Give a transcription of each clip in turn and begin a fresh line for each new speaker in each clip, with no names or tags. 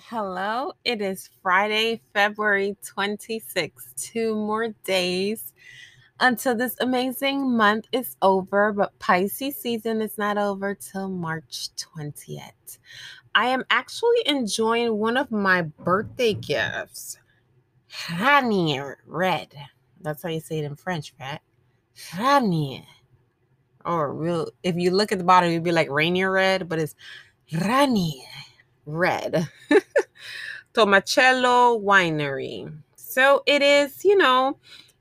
Hello, it is Friday, February 26th. Two more days until this amazing month is over, but Pisces season is not over till March 20th. I am actually enjoying one of my birthday gifts. Ranier red. That's how you say it in French, right? Ranier. Or real if you look at the bottom, you'd be like Rainier red, but it's Ranier red. Tomasello Winery. So it is, you know,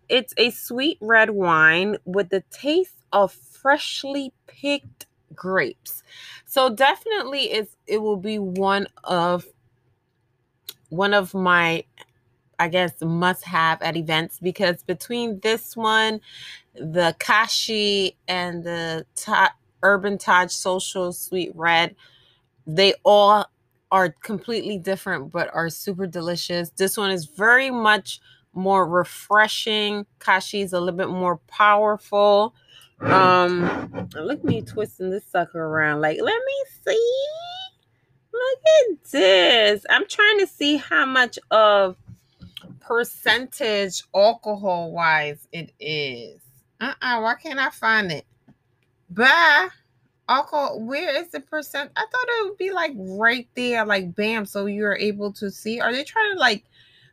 it's a sweet red wine with the taste of freshly picked grapes. So definitely it's it will be one of one of my I guess must have at events because between this one, the Kashi and the Ta- Urban Taj Social Sweet Red, they all are completely different but are super delicious. This one is very much more refreshing. Kashi is a little bit more powerful. Um, look me twisting this sucker around. Like, let me see. Look at this. I'm trying to see how much of percentage alcohol wise it is. Uh-uh, why can't I find it? Bah alcohol where is the percent i thought it would be like right there like bam so you're able to see are they trying to like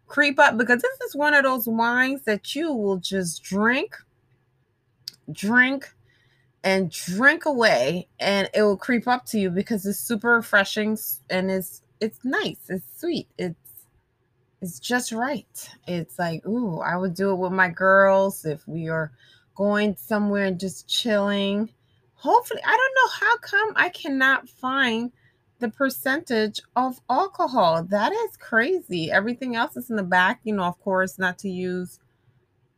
creep up because this is one of those wines that you will just drink drink and drink away and it will creep up to you because it's super refreshing and it's it's nice it's sweet it's it's just right. It's like ooh i would do it with my girls if we are going somewhere and just chilling hopefully i don't know how come i cannot find the percentage of alcohol. That is crazy. Everything else is in the back you know of course not to use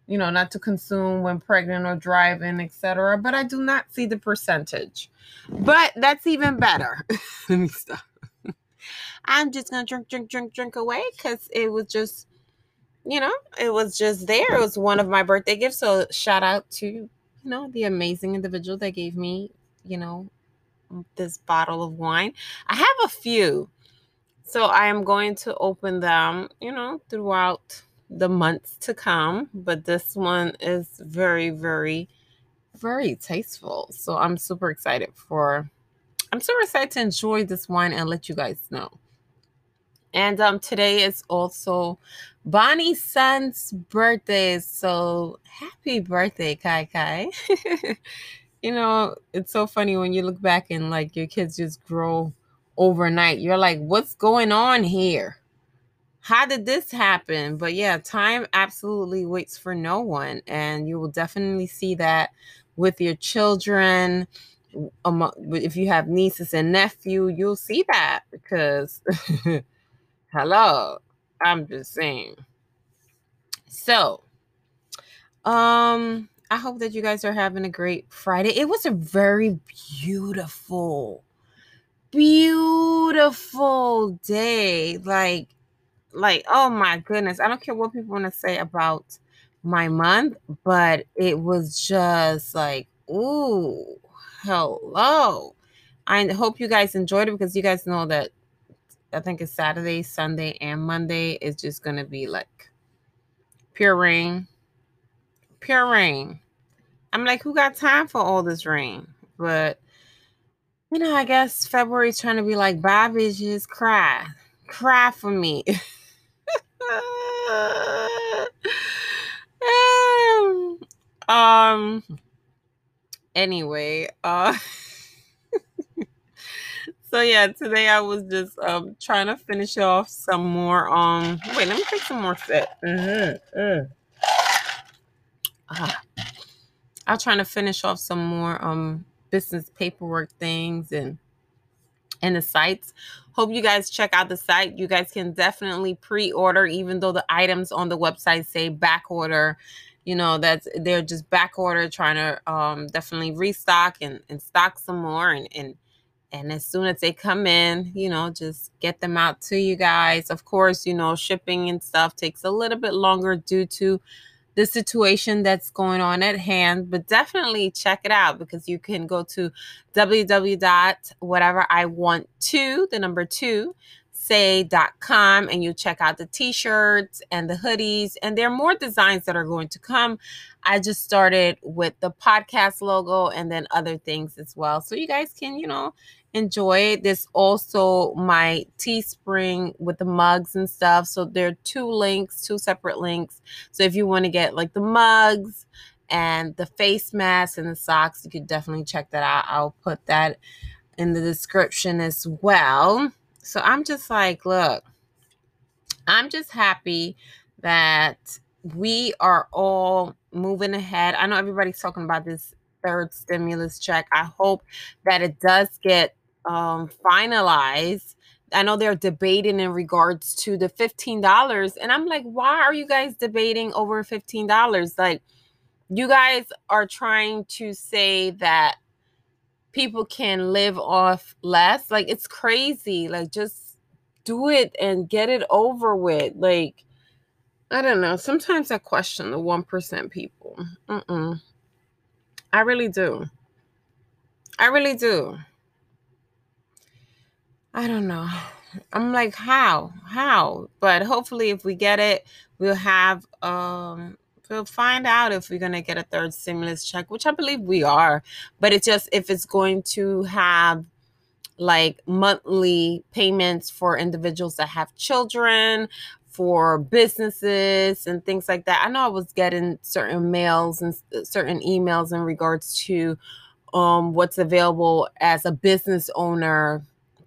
you know not to consume when pregnant or driving etc but i do not see the percentage. But that's even better. Let me stop. I'm just gonna drink drink drink drink away because it was just you know it was just there. It was one of my birthday gifts so shout out to you know, the amazing individual that gave me, you know, this bottle of wine. I have a few. So I am going to open them, you know, throughout the months to come. But this one is very, very, very tasteful. So I'm super excited for, I'm super excited to enjoy this wine and let you guys know. And um, today is also Bonnie's son's birthday. So happy birthday, Kai Kai. you know, it's so funny when you look back and like your kids just grow overnight. You're like, what's going on here? How did this happen? But yeah, time absolutely waits for no one. And you will definitely see that with your children. If you have nieces and nephew, you'll see that because Hello. I'm just saying. So, um, I hope that you guys are having a great Friday. It was a very beautiful, beautiful day. Like, like, oh my goodness. I don't care what people want to say about my month, but it was just like, ooh, hello. I hope you guys enjoyed it because you guys know that I think it's Saturday, Sunday, and Monday is just gonna be like pure rain. Pure rain. I'm like, who got time for all this rain? But you know, I guess February's trying to be like, bye bitches, cry. Cry for me. um anyway, uh so yeah, today I was just um trying to finish off some more. Um, wait, let me take some more fit. Mm-hmm. Mm. Ah. I'm trying to finish off some more um business paperwork things and and the sites. Hope you guys check out the site. You guys can definitely pre-order, even though the items on the website say back order. You know, that's they're just back order, trying to um definitely restock and, and stock some more and and and as soon as they come in, you know, just get them out to you guys. Of course, you know, shipping and stuff takes a little bit longer due to the situation that's going on at hand, but definitely check it out because you can go to www.whatever I want to, the number two, say.com and you check out the t-shirts and the hoodies and there are more designs that are going to come. I just started with the podcast logo and then other things as well. So you guys can you know enjoy it. There's also my teespring with the mugs and stuff. So there are two links two separate links. So if you want to get like the mugs and the face mask and the socks you could definitely check that out. I'll put that in the description as well so I'm just like, look, I'm just happy that we are all moving ahead. I know everybody's talking about this third stimulus check. I hope that it does get um, finalized. I know they're debating in regards to the $15. And I'm like, why are you guys debating over $15? Like, you guys are trying to say that people can live off less. Like it's crazy. Like just do it and get it over with. Like I don't know. Sometimes I question the 1% people. Mm-mm. I really do. I really do. I don't know. I'm like, how? How? But hopefully if we get it, we'll have um we'll find out if we're going to get a third stimulus check, which I believe we are. But it's just if it's going to have like monthly payments for individuals that have children, for businesses and things like that. I know I was getting certain mails and certain emails in regards to um, what's available as a business owner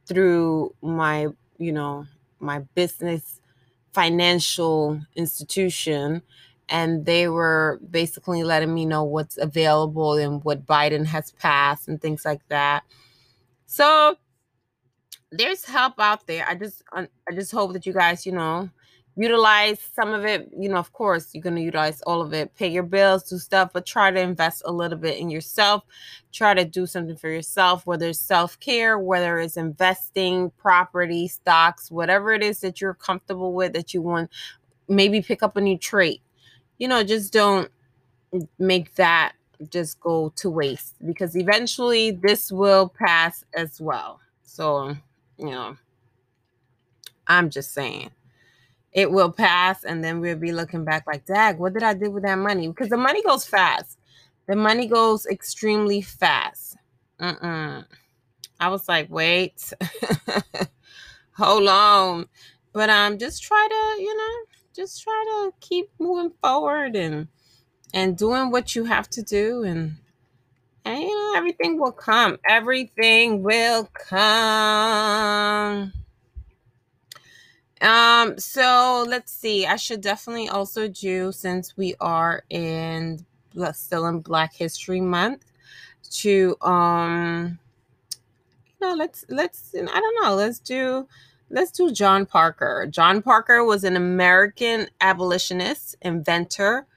through my, you know, my business financial institution and they were basically letting me know what's available and what Biden has passed and things like that. So there's help out there. I just I just hope that you guys, you know, utilize some of it. You know, of course, you're going to utilize all of it. Pay your bills, do stuff, but try to invest a little bit in yourself. Try to do something for yourself, whether it's self care, whether it's investing, property, stocks, whatever it is that you're comfortable with that you want. Maybe pick up a new trait you know, just don't make that just go to waste because eventually this will pass as well. So, you know, I'm just saying it will pass and then we'll be looking back like, Dag, what did I do with that money? Because the money goes fast. The money goes extremely fast. Mm-mm. I was like, wait, hold on. But um, just try to, you know, just try to keep moving forward and and doing what you have to do and and you know everything will come. Everything will come. Um so let's see. I should definitely also do since we are in still in black history month to um you know let's let's i don't know let's do let's do John Parker. John Parker was an American abolitionist, inventor,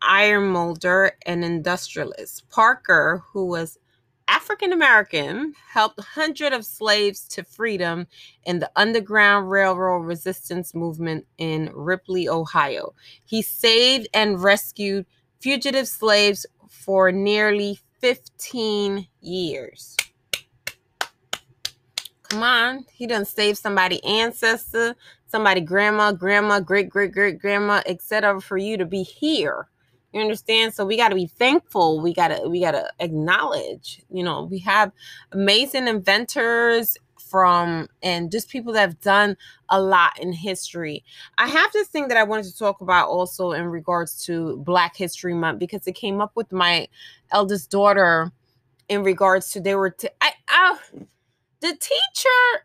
iron molder, and industrialist. Parker, who was African American, helped hundreds of slaves to freedom in the Underground Railroad resistance movement in Ripley, Ohio. He saved and rescued fugitive slaves for nearly 15 years. Come on. He done saved somebody ancestor, somebody grandma, grandma, great, great, great grandma, etc. for you to be here. You understand? So we got to be thankful. We got to we got to acknowledge. You know, we have amazing inventors from and just people that have done a lot in history. I have this thing that I wanted to talk about also in regards to Black History Month because it came up with my eldest daughter in regards to they were t- I I the teacher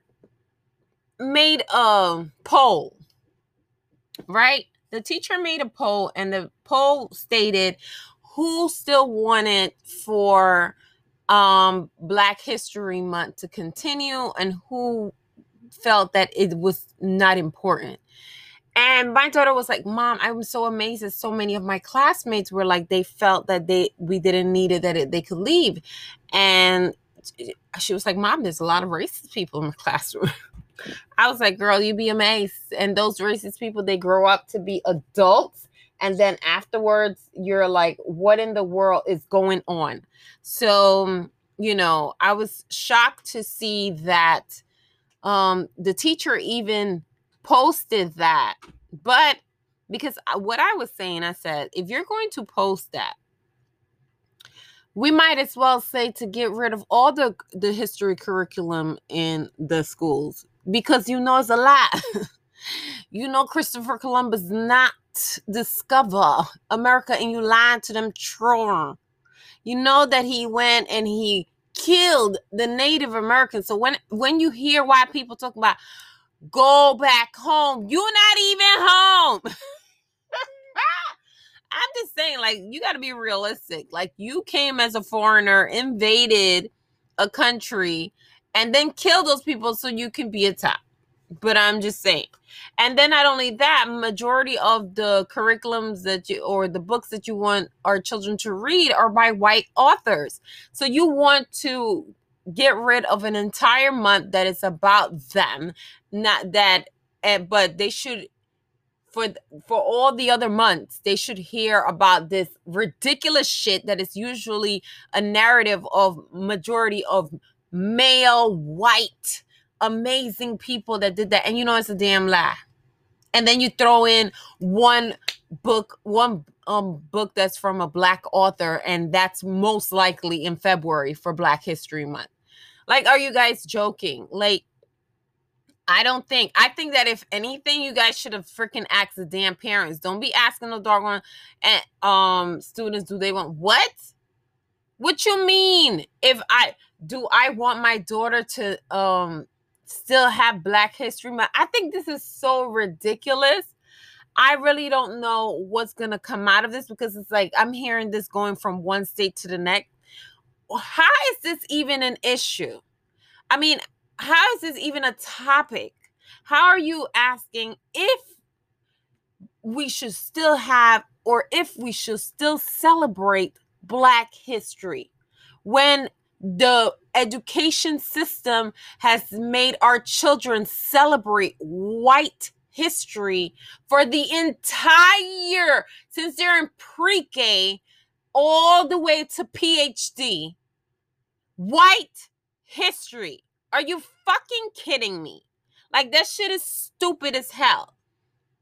made a poll, right? The teacher made a poll, and the poll stated who still wanted for um Black History Month to continue and who felt that it was not important. And my daughter was like, "Mom, I was so amazed that so many of my classmates were like they felt that they we didn't need it that it, they could leave." And she was like, Mom, there's a lot of racist people in the classroom. I was like, girl, you'd be amazed. And those racist people, they grow up to be adults. And then afterwards, you're like, what in the world is going on? So, you know, I was shocked to see that um the teacher even posted that but because what i was saying i said if you're going to post that we might as well say to get rid of all the the history curriculum in the schools because you know it's a lot you know christopher columbus not discover america and you lied to them children you know that he went and he killed the Native Americans. So when when you hear white people talk about go back home, you're not even home. I'm just saying, like, you got to be realistic. Like, you came as a foreigner, invaded a country, and then killed those people so you can be a top but I'm just saying. And then not only that, majority of the curriculums that you or the books that you want our children to read are by white authors. So you want to get rid of an entire month that is about them, not that and but they should for for all the other months they should hear about this ridiculous shit that is usually a narrative of majority of male white amazing people that did that. And you know, it's a damn lie. And then you throw in one book, one um book that's from a black author, and that's most likely in February for Black History Month. Like, are you guys joking? Like, I don't think. I think that if anything, you guys should have freaking asked the damn parents. Don't be asking the doggone and eh, um students, do they want what? What you mean? If I do I want my daughter to um still have Black History Month. I think this is so ridiculous. I really don't know what's to come out of this because it's like I'm hearing this going from one state to the next. How is this even an issue? I mean, how is this even a topic? How are you asking if we should still have or if we should still celebrate Black history when the education system has made our children celebrate white history for the entire year since they're in pre-K all the way to PhD. White history. Are you fucking kidding me? Like that shit is stupid as hell.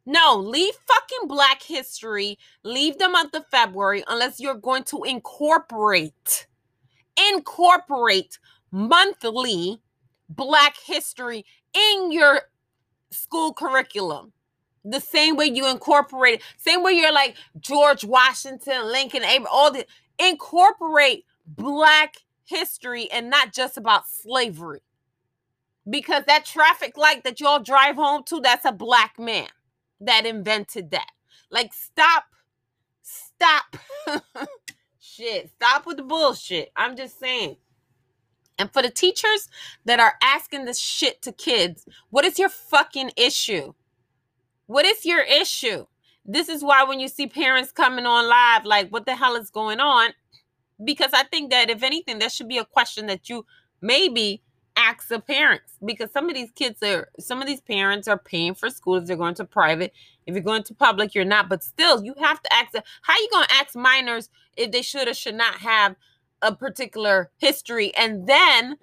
No, leave fucking black history, leave the month of February unless you're going to incorporate incorporate monthly Black history in your school curriculum. The same way you incorporate, same way you're like George Washington, Lincoln, Abraham, all the incorporate Black history and not just about slavery. Because that traffic light that y'all drive home to, that's a black man that invented that. Like, stop, stop. shit. Stop with the bullshit. I'm just saying. And for the teachers that are asking this shit to kids, what is your fucking issue? What is your issue? This is why when you see parents coming on live, like, what the hell is going on? Because I think that if anything, that should be a question that you maybe ask the parents because some of these kids are some of these parents are paying for school if they're going to private. If you're going to public you're not but still you have to ask how you going to ask minors if they should or should not have a particular history? And then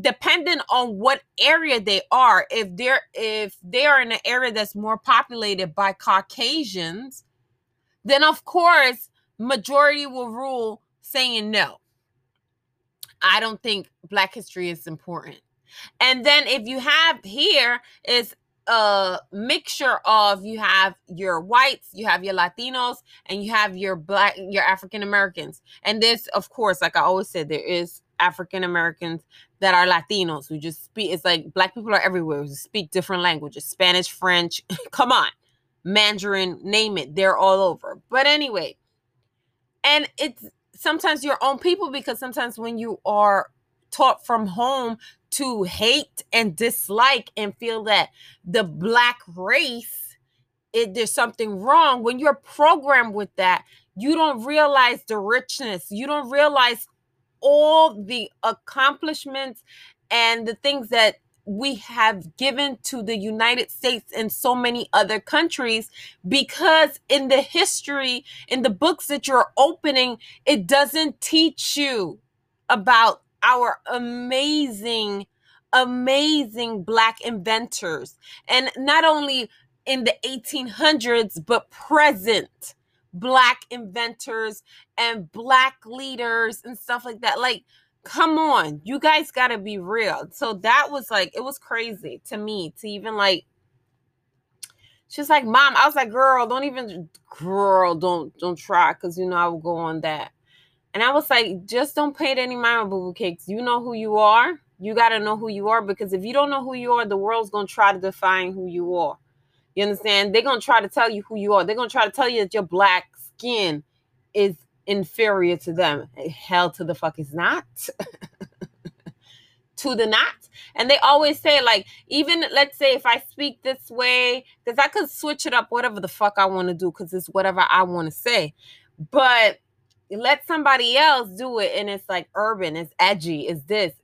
depending on what area they are if they're if they are in an area that's more populated by caucasians then of course majority will rule saying no I don't think Black history is important. And then if you have here is a mixture of you have your whites, you have your Latinos, and you have your black, your African Americans. And this, of course, like I always said, there is African Americans that are Latinos who just speak. It's like black people are everywhere who speak different languages, Spanish, French. come on, Mandarin, name it, they're all over. But anyway, and it's sometimes your own people because sometimes when you are taught from home to hate and dislike and feel that the black race it, there's something wrong when you're programmed with that you don't realize the richness. You don't realize all the accomplishments and the things that we have given to the United States and so many other countries because in the history, in the books that you're opening, it doesn't teach you about our amazing amazing black inventors. And not only in the 1800s, but present black inventors and black leaders and stuff like that. Like, come on, you guys got to be real. So that was like, it was crazy to me to even like, she's like, Mom, I was like, girl, don't even, girl, don't, don't try because you know I will go on that. And I was like, just don't pay it any mind, boo boo cakes. You know who you are. You got to know who you are because if you don't know who you are, the world's to try to define who you are. You understand? They're to try to tell you who you are. They're to try to tell you that your black skin is inferior to them. Eh, hell to the fuck is not. to the not. And they always say, like, even let's say if I speak this way, because I could switch it up, whatever the fuck I want to do, because it's whatever I want to say. But let somebody else do it and it's like urban, it's edgy, it's this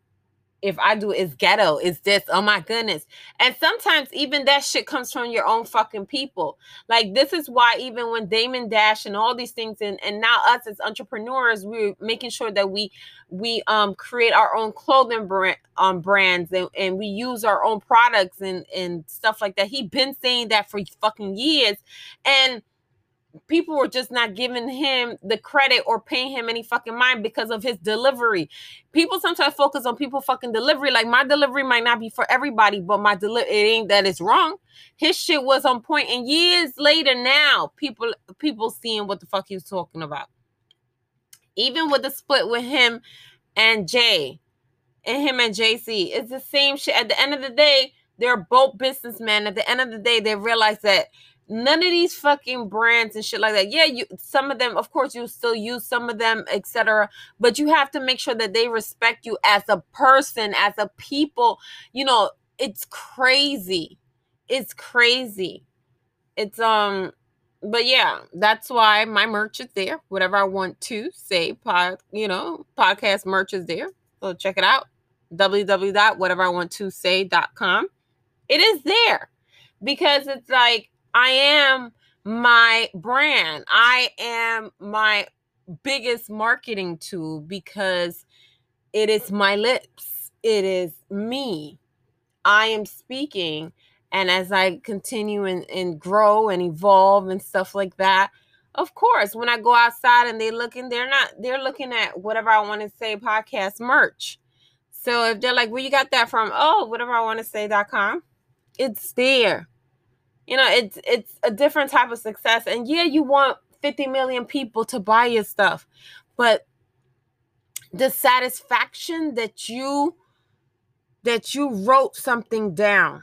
if I do it's ghetto, it's this, oh my goodness. And sometimes even that shit comes from your own fucking people. Like this is why even when Damon Dash and all these things and, and now us as entrepreneurs, we're making sure that we we um create our own clothing brand um brands and, and we use our own products and and stuff like that. He been saying that for fucking years. And people were just not giving him the credit or paying him any fucking mind because of his delivery. People sometimes focus on people fucking delivery. Like my delivery might not be for everybody, but my delivery it ain't that it's wrong. His shit was on point, and years later now, people people seeing what the fuck he was talking about. Even with the split with him and Jay, and him and Jay-Z, it's the same shit. At the end of the day, they're both businessmen. At the end of the day, they realize that none of these fucking brands and shit like that. Yeah you some of them of course you still use some of them etc but you have to make sure that they respect you as a person as a people. You know it's crazy. It's crazy. It's um but yeah that's why my merch is there. Whatever i want to say pod you know podcast merch is there. So check it out. www.whatever I want to say.com. it is there because it's like I am my brand. I am my biggest marketing tool because it is my lips. It is me. I am speaking. And as I continue and, and grow and evolve and stuff like that, of course, when I go outside and they looking, they're not, they're looking at whatever I want to say podcast merch. So if they're like, where you got that from? Oh, whatever I want to say.com. It's there you know it's it's a different type of success. And yeah you want 50 million people to buy your stuff but the satisfaction that you that you wrote something down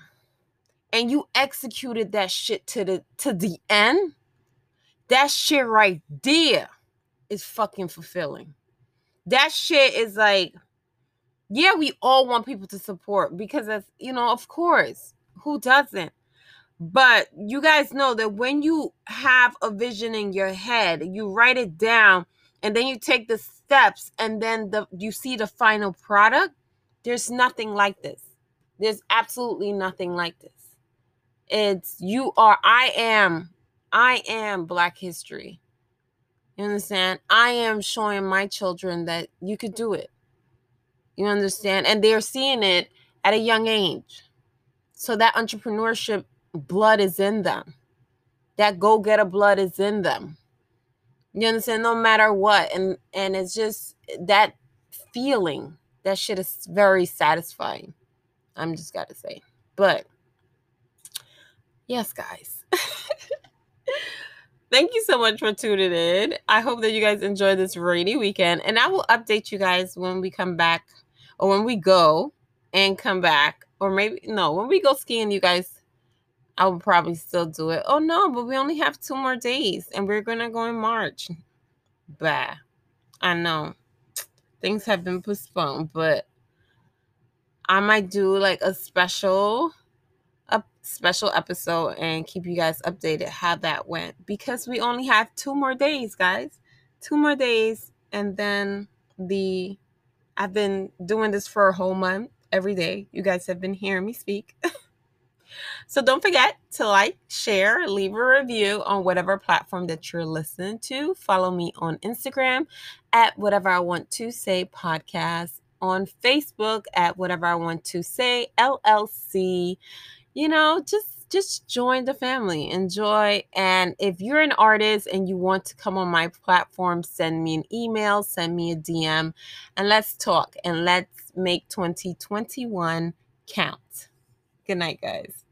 and you executed that shit to the to the end that shit right there is fucking fulfilling. That shit is like yeah we all want people to support because that's you know of course who doesn't but you guys know that when you have a vision in your head, you write it down and then you take the steps and then the you see the final product, there's nothing like this. There's absolutely nothing like this. It's you are I am I am black history. You understand? I am showing my children that you could do it. You understand? And they're seeing it at a young age. So that entrepreneurship blood is in them. That go getter blood is in them. You understand? No matter what. And and it's just that feeling, that shit is very satisfying. I'm just gotta say. But yes, guys. Thank you so much for tuning in. I hope that you guys enjoy this rainy weekend. And I will update you guys when we come back or when we go and come back. Or maybe no, when we go skiing, you guys I would probably still do it. Oh no, but we only have two more days and we're gonna go in March. Bah. I know. Things have been postponed, but I might do like a special a special episode and keep you guys updated how that went because we only have two more days, guys. Two more days and then the I've been doing this for a whole month every day. You guys have been hearing me speak. So don't forget to like, share, leave a review on whatever platform that you're listening to. Follow me on Instagram at whatever I want to say podcast. on Facebook at whatever I want to say LLC. You know, just just join the family, enjoy. And if you're an artist and you want to come on my platform, send me an email, send me a DM, and let's talk and let's make 2021 count. Good night, guys.